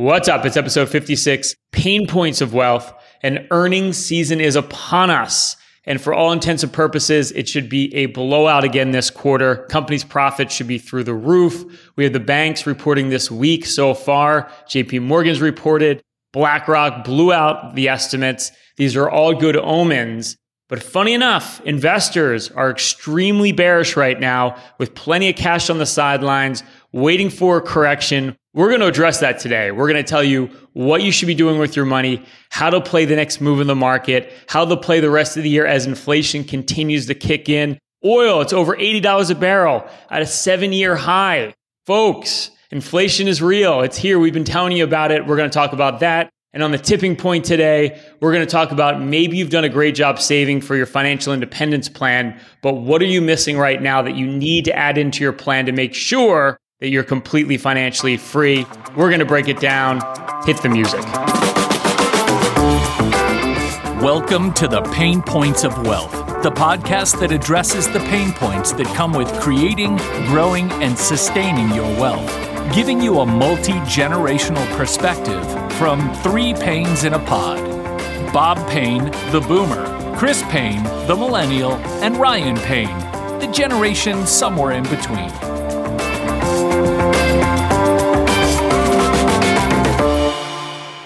What's up? It's episode 56 Pain Points of Wealth, and earnings season is upon us. And for all intents and purposes, it should be a blowout again this quarter. Companies' profits should be through the roof. We have the banks reporting this week so far. JP Morgan's reported. BlackRock blew out the estimates. These are all good omens. But funny enough, investors are extremely bearish right now with plenty of cash on the sidelines, waiting for a correction. We're going to address that today. We're going to tell you what you should be doing with your money, how to play the next move in the market, how to play the rest of the year as inflation continues to kick in. Oil, it's over $80 a barrel at a seven year high. Folks, inflation is real. It's here. We've been telling you about it. We're going to talk about that. And on the tipping point today, we're going to talk about maybe you've done a great job saving for your financial independence plan, but what are you missing right now that you need to add into your plan to make sure that you're completely financially free? We're going to break it down. Hit the music. Welcome to the Pain Points of Wealth, the podcast that addresses the pain points that come with creating, growing, and sustaining your wealth giving you a multi generational perspective from three Paynes in a pod Bob Payne, the boomer, Chris Payne, the millennial, and Ryan Payne, the generation somewhere in between.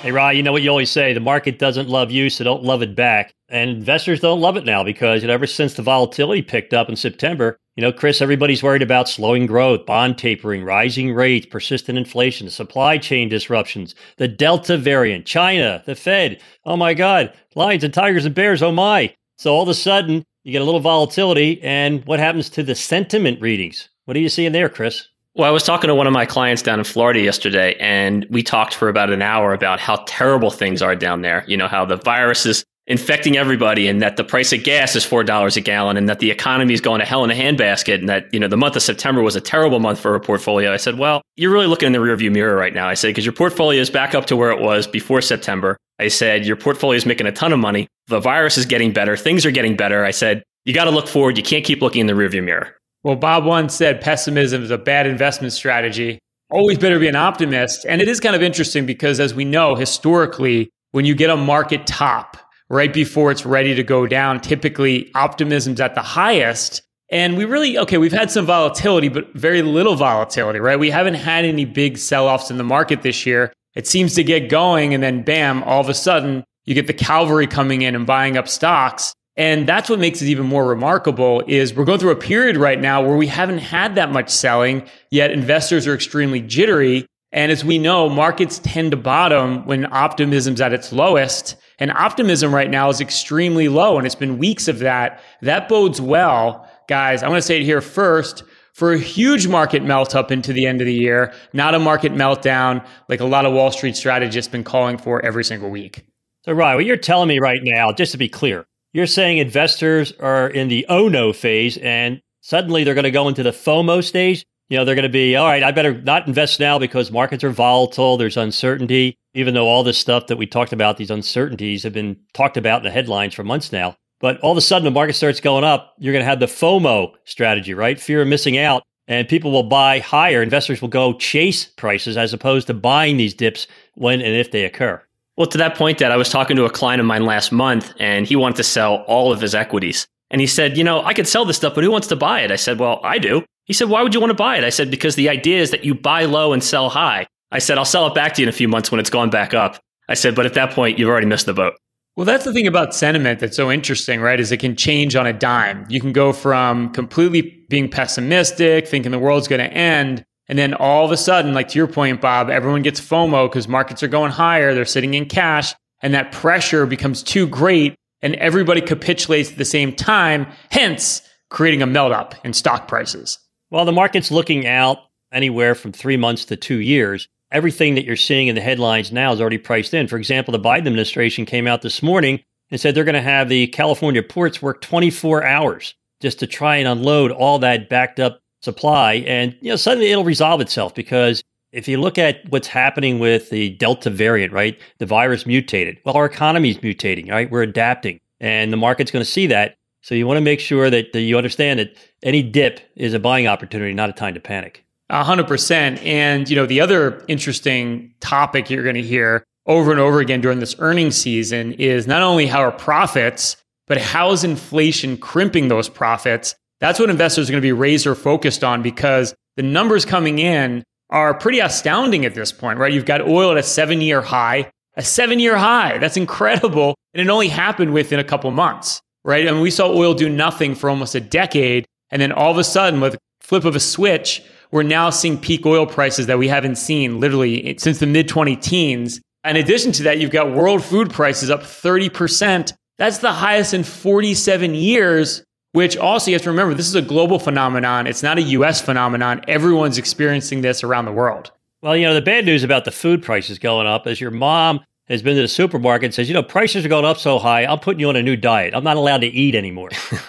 Hey, Ryan, you know what you always say the market doesn't love you, so don't love it back. And investors don't love it now because you know, ever since the volatility picked up in September, you know, Chris, everybody's worried about slowing growth, bond tapering, rising rates, persistent inflation, supply chain disruptions, the Delta variant, China, the Fed. Oh my God, lions and tigers and bears, oh my. So all of a sudden, you get a little volatility. And what happens to the sentiment readings? What are you seeing there, Chris? Well, I was talking to one of my clients down in Florida yesterday, and we talked for about an hour about how terrible things are down there. You know, how the virus is infecting everybody and that the price of gas is $4 a gallon and that the economy is going to hell in a handbasket and that, you know, the month of September was a terrible month for a portfolio. I said, well, you're really looking in the rearview mirror right now. I said, because your portfolio is back up to where it was before September. I said, your portfolio is making a ton of money. The virus is getting better. Things are getting better. I said, you got to look forward. You can't keep looking in the rearview mirror. Well, Bob once said pessimism is a bad investment strategy. Always better be an optimist. And it is kind of interesting because, as we know, historically, when you get a market top right before it's ready to go down, typically optimism's at the highest. And we really, okay, we've had some volatility, but very little volatility, right? We haven't had any big sell offs in the market this year. It seems to get going, and then bam, all of a sudden, you get the cavalry coming in and buying up stocks. And that's what makes it even more remarkable is we're going through a period right now where we haven't had that much selling, yet investors are extremely jittery. And as we know, markets tend to bottom when optimism's at its lowest. And optimism right now is extremely low, and it's been weeks of that. That bodes well, guys. I want to say it here first for a huge market melt up into the end of the year, not a market meltdown like a lot of Wall Street strategists been calling for every single week. So, Ryan, what you're telling me right now, just to be clear, you're saying investors are in the oh no phase and suddenly they're going to go into the FOMO stage. You know, they're going to be, all right, I better not invest now because markets are volatile, there's uncertainty, even though all this stuff that we talked about, these uncertainties have been talked about in the headlines for months now. But all of a sudden, the market starts going up, you're going to have the FOMO strategy, right? Fear of missing out. And people will buy higher. Investors will go chase prices as opposed to buying these dips when and if they occur. Well, to that point, Dad, I was talking to a client of mine last month and he wanted to sell all of his equities. And he said, You know, I could sell this stuff, but who wants to buy it? I said, Well, I do. He said, Why would you want to buy it? I said, Because the idea is that you buy low and sell high. I said, I'll sell it back to you in a few months when it's gone back up. I said, But at that point, you've already missed the boat. Well, that's the thing about sentiment that's so interesting, right? Is it can change on a dime. You can go from completely being pessimistic, thinking the world's going to end, and then all of a sudden, like to your point, Bob, everyone gets FOMO because markets are going higher, they're sitting in cash, and that pressure becomes too great, and everybody capitulates at the same time, hence creating a melt up in stock prices. Well, the market's looking out anywhere from three months to two years. Everything that you're seeing in the headlines now is already priced in. For example, the Biden administration came out this morning and said they're going to have the California ports work 24 hours just to try and unload all that backed up supply. And you know, suddenly it'll resolve itself because if you look at what's happening with the Delta variant, right? The virus mutated. Well, our economy is mutating, right? We're adapting, and the market's going to see that. So you want to make sure that, you understand that any dip is a buying opportunity, not a time to panic. A 100%. And, you know, the other interesting topic you're going to hear over and over again during this earnings season is not only how are profits, but how is inflation crimping those profits? That's what investors are going to be razor focused on because the numbers coming in are pretty astounding at this point, right? You've got oil at a seven year high, a seven year high. That's incredible. And it only happened within a couple months, right? Mean, we saw oil do nothing for almost a decade. And then all of a sudden, with a flip of a switch, we're now seeing peak oil prices that we haven't seen literally since the mid 20 teens. In addition to that, you've got world food prices up 30%. That's the highest in 47 years, which also you have to remember this is a global phenomenon. It's not a US phenomenon. Everyone's experiencing this around the world. Well, you know, the bad news about the food prices going up is your mom has been to the supermarket and says, you know, prices are going up so high, I'm putting you on a new diet. I'm not allowed to eat anymore.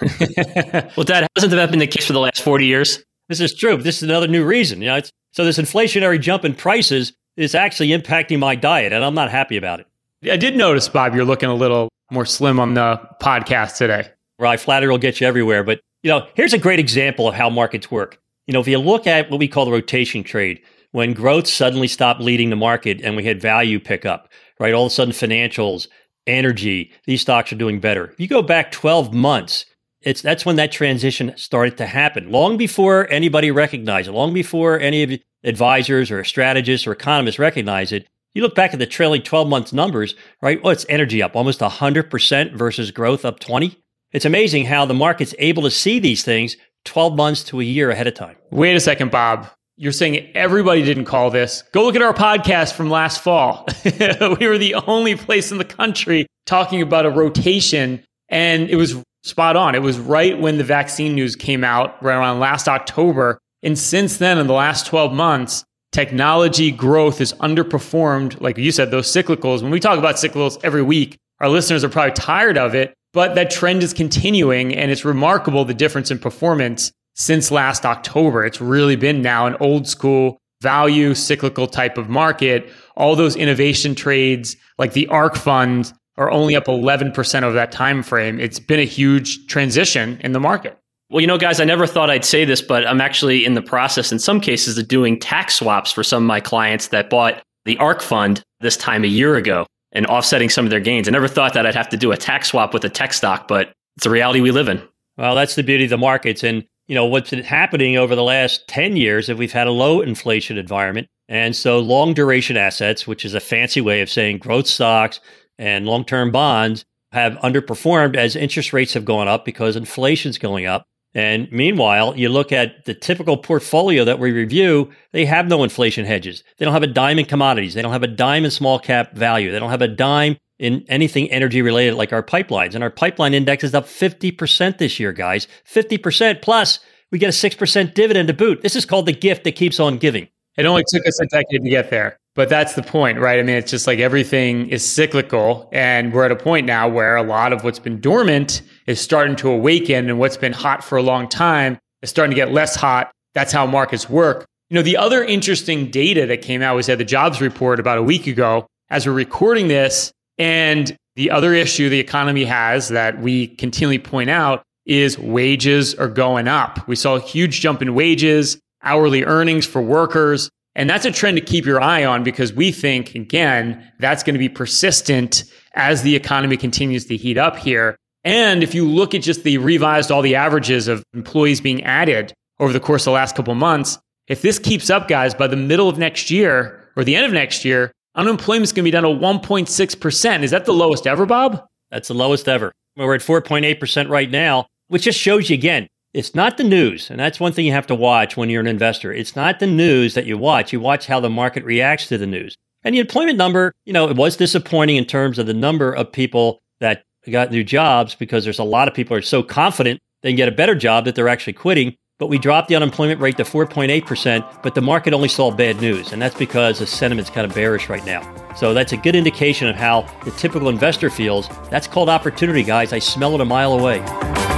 well, Dad, hasn't that been the case for the last 40 years? This is true. This is another new reason. You know, so this inflationary jump in prices is actually impacting my diet, and I'm not happy about it. I did notice, Bob, you're looking a little more slim on the podcast today. Right, flattery will get you everywhere. But you know, here's a great example of how markets work. You know, if you look at what we call the rotation trade, when growth suddenly stopped leading the market and we had value pick up, right? All of a sudden, financials, energy, these stocks are doing better. If you go back 12 months, it's that's when that transition started to happen. Long before anybody recognized it, long before any of advisors or strategists or economists recognize it. You look back at the trailing 12 months numbers, right? Well, it's energy up almost 100% versus growth up 20. It's amazing how the market's able to see these things 12 months to a year ahead of time. Wait a second, Bob. You're saying everybody didn't call this. Go look at our podcast from last fall. we were the only place in the country talking about a rotation, and it was spot on. It was right when the vaccine news came out, right around last October. And since then, in the last 12 months, technology growth has underperformed, like you said, those cyclicals. When we talk about cyclicals every week, our listeners are probably tired of it, but that trend is continuing. And it's remarkable the difference in performance since last October. It's really been now an old school value cyclical type of market. All those innovation trades like the ARK fund are only up 11% of that time frame. It's been a huge transition in the market. Well, you know, guys, I never thought I'd say this, but I'm actually in the process in some cases of doing tax swaps for some of my clients that bought the ARK fund this time a year ago and offsetting some of their gains. I never thought that I'd have to do a tax swap with a tech stock, but it's a reality we live in. Well, that's the beauty of the markets. And you know, what's been happening over the last 10 years is we've had a low inflation environment. And so long duration assets, which is a fancy way of saying growth stocks and long term bonds, have underperformed as interest rates have gone up because inflation's going up. And meanwhile, you look at the typical portfolio that we review, they have no inflation hedges. They don't have a dime in commodities. They don't have a dime in small cap value. They don't have a dime in anything energy related like our pipelines. And our pipeline index is up 50% this year, guys. 50% plus we get a 6% dividend to boot. This is called the gift that keeps on giving. It only took us a decade to get there. But that's the point, right? I mean, it's just like everything is cyclical. And we're at a point now where a lot of what's been dormant is starting to awaken. And what's been hot for a long time is starting to get less hot. That's how markets work. You know, the other interesting data that came out was at the jobs report about a week ago. As we're recording this, and the other issue the economy has that we continually point out is wages are going up. We saw a huge jump in wages, hourly earnings for workers. And that's a trend to keep your eye on because we think, again, that's going to be persistent as the economy continues to heat up here. And if you look at just the revised all the averages of employees being added over the course of the last couple months, if this keeps up, guys, by the middle of next year or the end of next year, unemployment is going to be down to 1.6%. Is that the lowest ever, Bob? That's the lowest ever. We're at 4.8% right now, which just shows you again, it's not the news. And that's one thing you have to watch when you're an investor. It's not the news that you watch. You watch how the market reacts to the news. And the employment number, you know, it was disappointing in terms of the number of people that got new jobs because there's a lot of people are so confident they can get a better job that they're actually quitting. But we dropped the unemployment rate to 4.8%, but the market only saw bad news. And that's because the sentiment's kind of bearish right now. So that's a good indication of how the typical investor feels. That's called opportunity, guys. I smell it a mile away.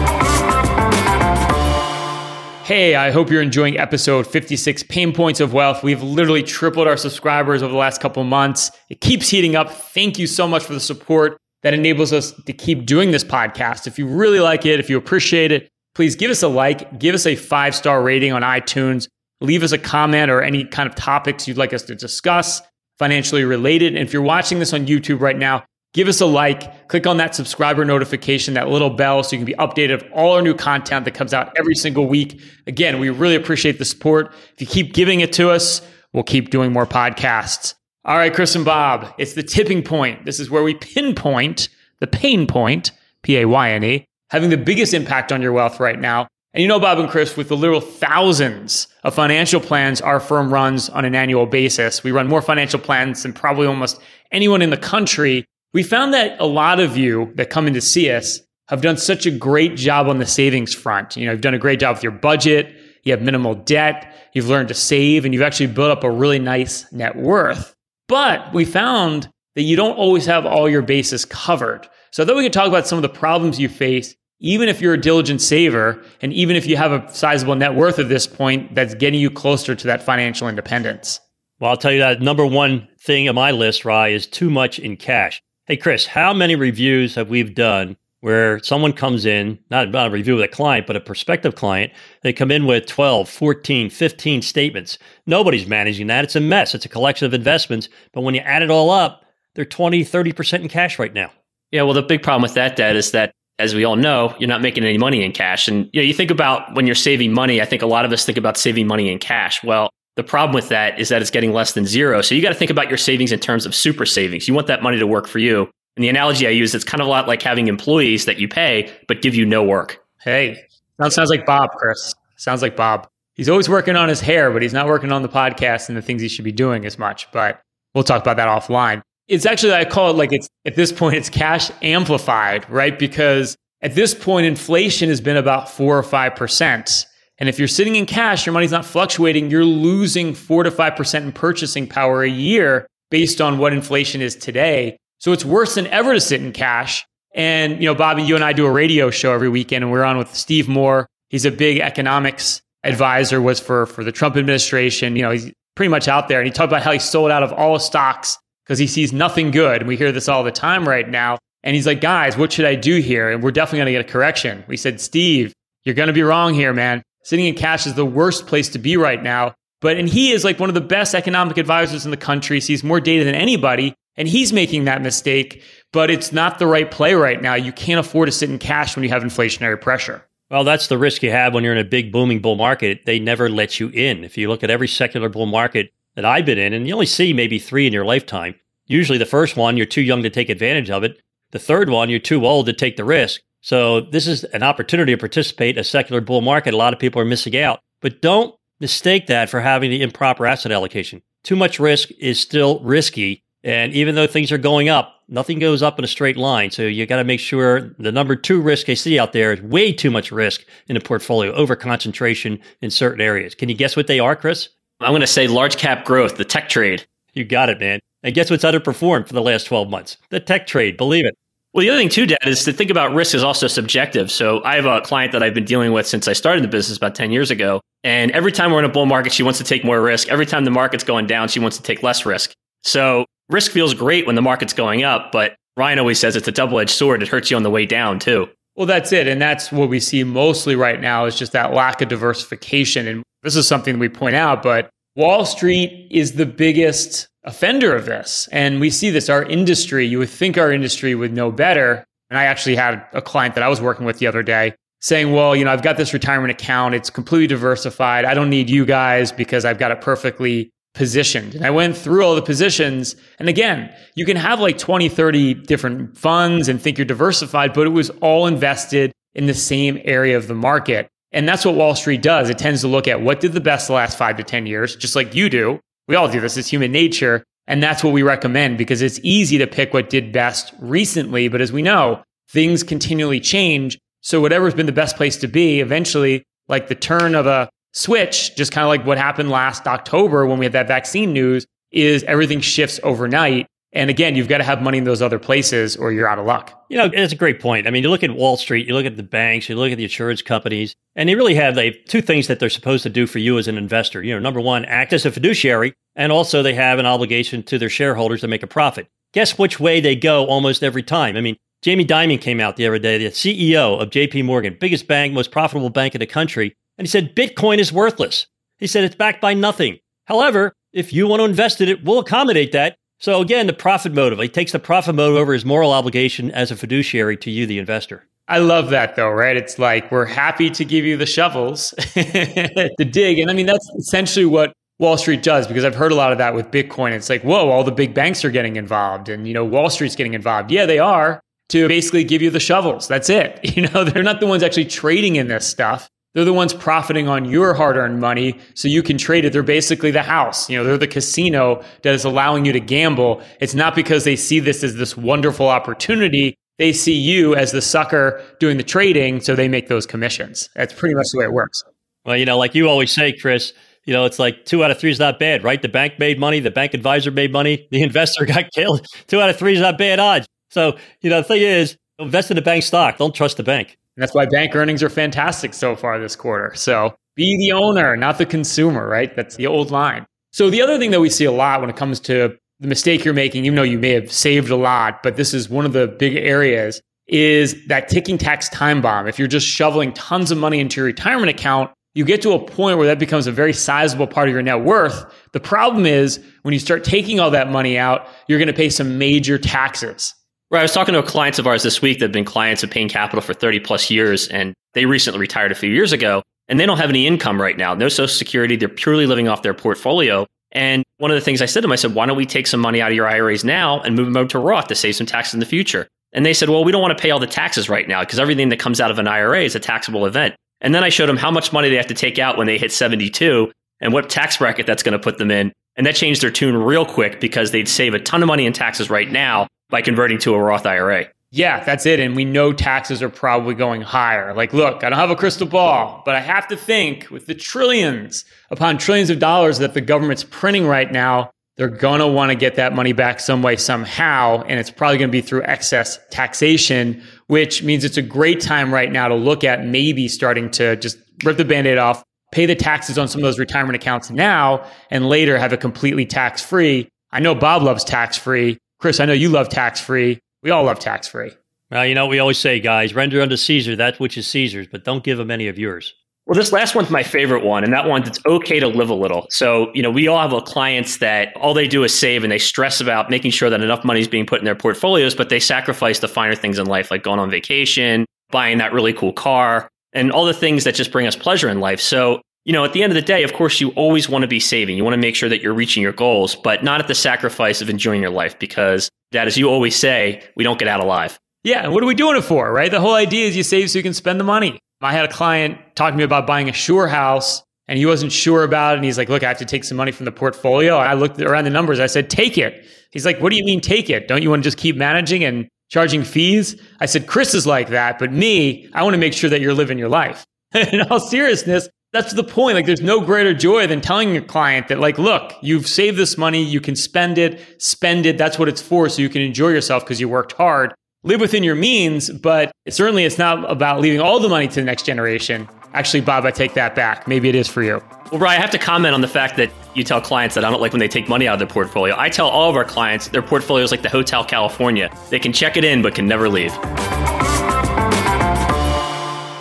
Hey, I hope you're enjoying episode 56 Pain Points of Wealth. We've literally tripled our subscribers over the last couple months. It keeps heating up. Thank you so much for the support that enables us to keep doing this podcast. If you really like it, if you appreciate it, please give us a like, give us a five star rating on iTunes. leave us a comment or any kind of topics you'd like us to discuss, financially related. And if you're watching this on YouTube right now, give us a like, click on that subscriber notification, that little bell, so you can be updated of all our new content that comes out every single week. Again, we really appreciate the support. If you keep giving it to us, we'll keep doing more podcasts. All right, Chris and Bob, it's the tipping point. This is where we pinpoint the pain point, P A Y N E, having the biggest impact on your wealth right now. And you know, Bob and Chris, with the literal thousands of financial plans our firm runs on an annual basis, we run more financial plans than probably almost anyone in the country. We found that a lot of you that come in to see us have done such a great job on the savings front. You know, you've done a great job with your budget, you have minimal debt, you've learned to save, and you've actually built up a really nice net worth. But we found that you don't always have all your bases covered. So I thought we could talk about some of the problems you face, even if you're a diligent saver, and even if you have a sizable net worth at this point that's getting you closer to that financial independence. Well, I'll tell you that number one thing on my list, Rye, is too much in cash. Hey, Chris, how many reviews have we done where someone comes in, not, not a review with a client, but a prospective client, they come in with 12, 14, 15 statements. Nobody's managing that. It's a mess. It's a collection of investments. But when you add it all up, they're 20, 30% in cash right now. Yeah, well, the big problem with that, Dad, is that as we all know, you're not making any money in cash. And you know, you think about when you're saving money, I think a lot of us think about saving money in cash. Well, the problem with that is that it's getting less than zero. So you got to think about your savings in terms of super savings. You want that money to work for you. And the analogy I use, it's kind of a lot like having employees that you pay but give you no work. Hey, that sounds like Bob, Chris. Sounds like Bob. He's always working on his hair, but he's not working on the podcast and the things he should be doing as much. But we'll talk about that offline. It's actually, I call it like it's at this point, it's cash amplified, right? Because at this point, inflation has been about four or 5%. And if you're sitting in cash, your money's not fluctuating, you're losing four to 5% in purchasing power a year based on what inflation is today. So it's worse than ever to sit in cash. And, you know, Bobby, you and I do a radio show every weekend and we're on with Steve Moore. He's a big economics advisor, was for, for the Trump administration. You know, he's pretty much out there. And he talked about how he sold out of all stocks because he sees nothing good. And we hear this all the time right now. And he's like, guys, what should I do here? And we're definitely going to get a correction. We said, Steve, you're going to be wrong here, man. Sitting in cash is the worst place to be right now. But, and he is like one of the best economic advisors in the country, sees more data than anybody. And he's making that mistake, but it's not the right play right now. You can't afford to sit in cash when you have inflationary pressure. Well, that's the risk you have when you're in a big booming bull market. They never let you in. If you look at every secular bull market that I've been in, and you only see maybe three in your lifetime, usually the first one, you're too young to take advantage of it. The third one, you're too old to take the risk. So this is an opportunity to participate in a secular bull market. A lot of people are missing out, but don't mistake that for having the improper asset allocation. Too much risk is still risky and even though things are going up, nothing goes up in a straight line. So you got to make sure the number two risk I see out there is way too much risk in a portfolio, over concentration in certain areas. Can you guess what they are, Chris? I'm going to say large cap growth, the tech trade. You got it, man. And guess what's underperformed for the last 12 months? The tech trade, believe it. Well, the other thing too, Dad, is to think about risk is also subjective. So I have a client that I've been dealing with since I started the business about 10 years ago. And every time we're in a bull market, she wants to take more risk. Every time the market's going down, she wants to take less risk. So risk feels great when the market's going up, but Ryan always says it's a double edged sword. It hurts you on the way down too. Well, that's it. And that's what we see mostly right now is just that lack of diversification. And this is something we point out, but Wall Street is the biggest offender of this. And we see this, our industry, you would think our industry would know better. And I actually had a client that I was working with the other day saying, well, you know, I've got this retirement account. It's completely diversified. I don't need you guys because I've got it perfectly positioned. And I went through all the positions. And again, you can have like 20, 30 different funds and think you're diversified, but it was all invested in the same area of the market. And that's what Wall Street does. It tends to look at what did the best last five to 10 years, just like you do. We all do this. It's human nature. And that's what we recommend because it's easy to pick what did best recently. But as we know, things continually change. So whatever's been the best place to be, eventually, like the turn of a switch, just kind of like what happened last October when we had that vaccine news, is everything shifts overnight. And again, you've got to have money in those other places or you're out of luck. You know, it's a great point. I mean, you look at Wall Street, you look at the banks, you look at the insurance companies, and they really have they two things that they're supposed to do for you as an investor. You know, number one, act as a fiduciary, and also they have an obligation to their shareholders to make a profit. Guess which way they go almost every time. I mean, Jamie Dimon came out the other day, the CEO of JP Morgan, biggest bank, most profitable bank in the country, and he said, Bitcoin is worthless. He said it's backed by nothing. However, if you want to invest in it, we'll accommodate that. So again, the profit motive. He takes the profit motive over his moral obligation as a fiduciary to you, the investor. I love that though, right? It's like we're happy to give you the shovels to dig. And I mean, that's essentially what Wall Street does because I've heard a lot of that with Bitcoin. It's like, whoa, all the big banks are getting involved and, you know, Wall Street's getting involved. Yeah, they are to basically give you the shovels. That's it. You know, they're not the ones actually trading in this stuff. They're the ones profiting on your hard earned money so you can trade it. They're basically the house. You know, they're the casino that is allowing you to gamble. It's not because they see this as this wonderful opportunity. They see you as the sucker doing the trading, so they make those commissions. That's pretty much the way it works. Well, you know, like you always say, Chris, you know, it's like two out of three is not bad, right? The bank made money, the bank advisor made money, the investor got killed. Two out of three is not bad odds. So, you know, the thing is, invest in the bank stock. Don't trust the bank. And that's why bank earnings are fantastic so far this quarter. So be the owner, not the consumer, right? That's the old line. So the other thing that we see a lot when it comes to the mistake you're making, even though you may have saved a lot, but this is one of the big areas, is that ticking tax time bomb. If you're just shoveling tons of money into your retirement account, you get to a point where that becomes a very sizable part of your net worth. The problem is when you start taking all that money out, you're going to pay some major taxes. Right. I was talking to a clients of ours this week that have been clients of Payne Capital for 30 plus years, and they recently retired a few years ago, and they don't have any income right now. No social security. They're purely living off their portfolio. And one of the things I said to them, I said, why don't we take some money out of your IRAs now and move them over to Roth to save some taxes in the future? And they said, well, we don't want to pay all the taxes right now because everything that comes out of an IRA is a taxable event. And then I showed them how much money they have to take out when they hit 72 and what tax bracket that's going to put them in. And that changed their tune real quick because they'd save a ton of money in taxes right now by converting to a Roth IRA. Yeah, that's it. And we know taxes are probably going higher. Like, look, I don't have a crystal ball, but I have to think with the trillions upon trillions of dollars that the government's printing right now, they're going to want to get that money back some way, somehow. And it's probably going to be through excess taxation, which means it's a great time right now to look at maybe starting to just rip the band aid off, pay the taxes on some of those retirement accounts now, and later have it completely tax free. I know Bob loves tax free. Chris, I know you love tax free. We all love tax free. Well, you know, we always say, guys, render unto Caesar that which is Caesar's, but don't give him any of yours. Well, this last one's my favorite one, and that one it's okay to live a little. So, you know, we all have clients that all they do is save and they stress about making sure that enough money is being put in their portfolios, but they sacrifice the finer things in life, like going on vacation, buying that really cool car, and all the things that just bring us pleasure in life. So, you know, at the end of the day, of course, you always want to be saving. You want to make sure that you're reaching your goals, but not at the sacrifice of enjoying your life because, that, as you always say, we don't get out alive. Yeah, and what are we doing it for, right? The whole idea is you save so you can spend the money. I had a client talk to me about buying a Sure house and he wasn't sure about it. And he's like, look, I have to take some money from the portfolio. I looked around the numbers. I said, take it. He's like, what do you mean take it? Don't you want to just keep managing and charging fees? I said, Chris is like that. But me, I want to make sure that you're living your life. In all seriousness, that's the point. Like, there's no greater joy than telling your client that, like, look, you've saved this money. You can spend it, spend it. That's what it's for. So you can enjoy yourself because you worked hard live within your means, but certainly it's not about leaving all the money to the next generation. Actually, Bob, I take that back. Maybe it is for you. Well, Brian, I have to comment on the fact that you tell clients that I don't like when they take money out of their portfolio. I tell all of our clients their portfolio is like the Hotel California. They can check it in, but can never leave.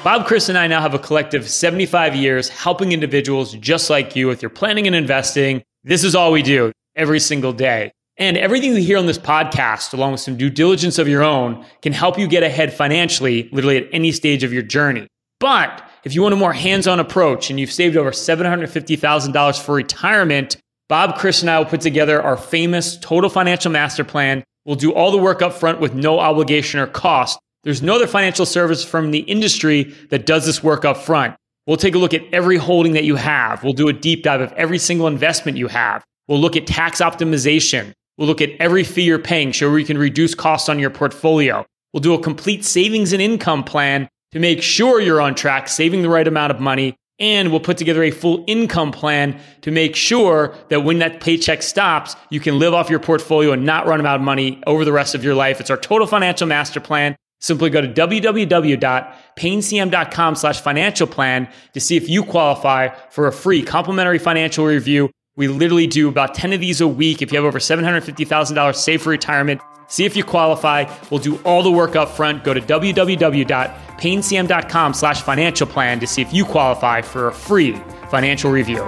Bob, Chris, and I now have a collective 75 years helping individuals just like you with your planning and investing. This is all we do every single day. And everything you hear on this podcast, along with some due diligence of your own, can help you get ahead financially, literally at any stage of your journey. But if you want a more hands on approach and you've saved over $750,000 for retirement, Bob, Chris, and I will put together our famous Total Financial Master Plan. We'll do all the work up front with no obligation or cost. There's no other financial service from the industry that does this work up front. We'll take a look at every holding that you have. We'll do a deep dive of every single investment you have. We'll look at tax optimization. We'll look at every fee you're paying, show where you can reduce costs on your portfolio. We'll do a complete savings and income plan to make sure you're on track, saving the right amount of money. And we'll put together a full income plan to make sure that when that paycheck stops, you can live off your portfolio and not run out of money over the rest of your life. It's our total financial master plan. Simply go to www.paynecm.com slash financial plan to see if you qualify for a free complimentary financial review we literally do about 10 of these a week. If you have over $750,000 saved for retirement, see if you qualify. We'll do all the work up front. Go to www.paynecm.com slash financial plan to see if you qualify for a free financial review.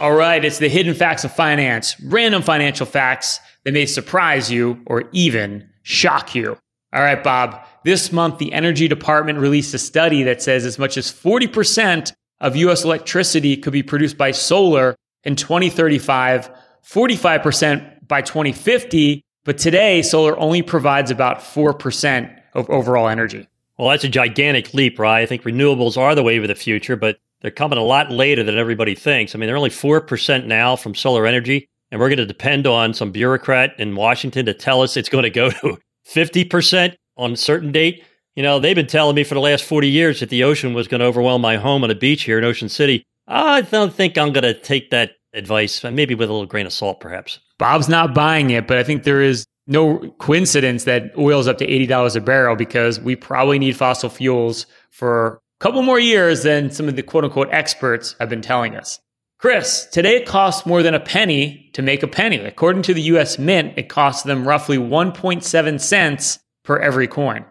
All right, it's the hidden facts of finance, random financial facts that may surprise you or even shock you. All right, Bob, this month the Energy Department released a study that says as much as 40% of US electricity could be produced by solar in 2035, 45% by 2050. But today, solar only provides about 4% of overall energy. Well, that's a gigantic leap, right? I think renewables are the wave of the future, but they're coming a lot later than everybody thinks. I mean, they're only 4% now from solar energy, and we're going to depend on some bureaucrat in Washington to tell us it's going to go to 50% on a certain date. You know, they've been telling me for the last 40 years that the ocean was going to overwhelm my home on a beach here in Ocean City. I don't think I'm going to take that advice, uh, maybe with a little grain of salt, perhaps. Bob's not buying it, but I think there is no coincidence that oil's up to $80 a barrel because we probably need fossil fuels for a couple more years than some of the quote unquote experts have been telling us. Chris, today it costs more than a penny to make a penny. According to the US Mint, it costs them roughly 1.7 cents per every coin.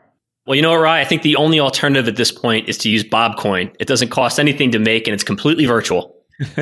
Well, you know what, Rye? I think the only alternative at this point is to use Bobcoin. It doesn't cost anything to make and it's completely virtual.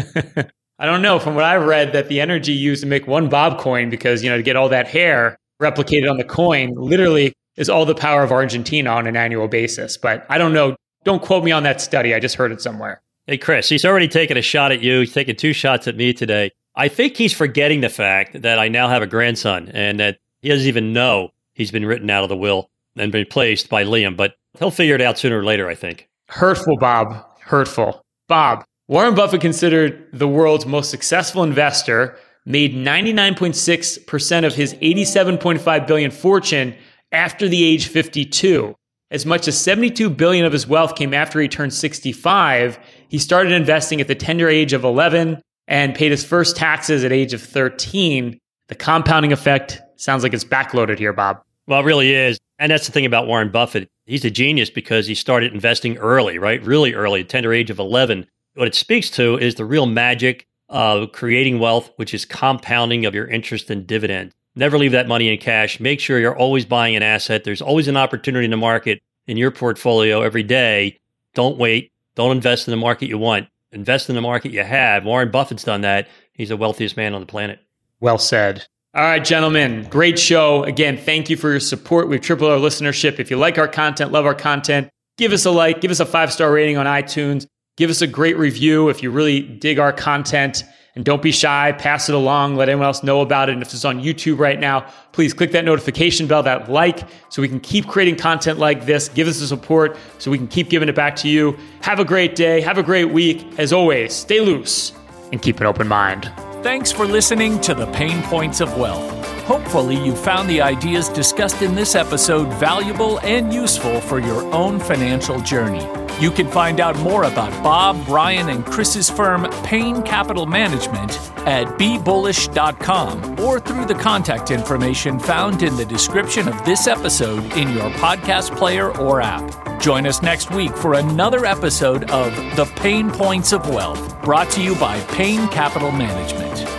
I don't know. From what I've read, that the energy used to make one Bobcoin, because you know to get all that hair replicated on the coin, literally is all the power of Argentina on an annual basis. But I don't know. Don't quote me on that study. I just heard it somewhere. Hey, Chris, he's already taken a shot at you. He's taken two shots at me today. I think he's forgetting the fact that I now have a grandson and that he doesn't even know he's been written out of the will and replaced by Liam. But he'll figure it out sooner or later, I think. Hurtful, Bob. Hurtful. Bob, Warren Buffett considered the world's most successful investor, made 99.6% of his 87.5 billion fortune after the age 52. As much as 72 billion of his wealth came after he turned 65. He started investing at the tender age of 11 and paid his first taxes at age of 13. The compounding effect sounds like it's backloaded here, Bob. Well, it really is. And that's the thing about Warren Buffett. He's a genius because he started investing early, right? Really early, tender age of 11 what it speaks to is the real magic of creating wealth, which is compounding of your interest and dividend. Never leave that money in cash. Make sure you're always buying an asset. There's always an opportunity in the market in your portfolio every day. Don't wait. Don't invest in the market you want. Invest in the market you have. Warren Buffett's done that. He's the wealthiest man on the planet. Well said. All right, gentlemen, great show. Again, thank you for your support. We've tripled our listenership. If you like our content, love our content, give us a like, give us a five star rating on iTunes. Give us a great review if you really dig our content. And don't be shy, pass it along, let anyone else know about it. And if it's on YouTube right now, please click that notification bell, that like, so we can keep creating content like this. Give us the support so we can keep giving it back to you. Have a great day. Have a great week. As always, stay loose and keep an open mind. Thanks for listening to the Pain Points of Wealth. Hopefully, you found the ideas discussed in this episode valuable and useful for your own financial journey. You can find out more about Bob, Brian, and Chris's firm, Payne Capital Management, at bebullish.com or through the contact information found in the description of this episode in your podcast player or app. Join us next week for another episode of The Pain Points of Wealth, brought to you by Payne Capital Management.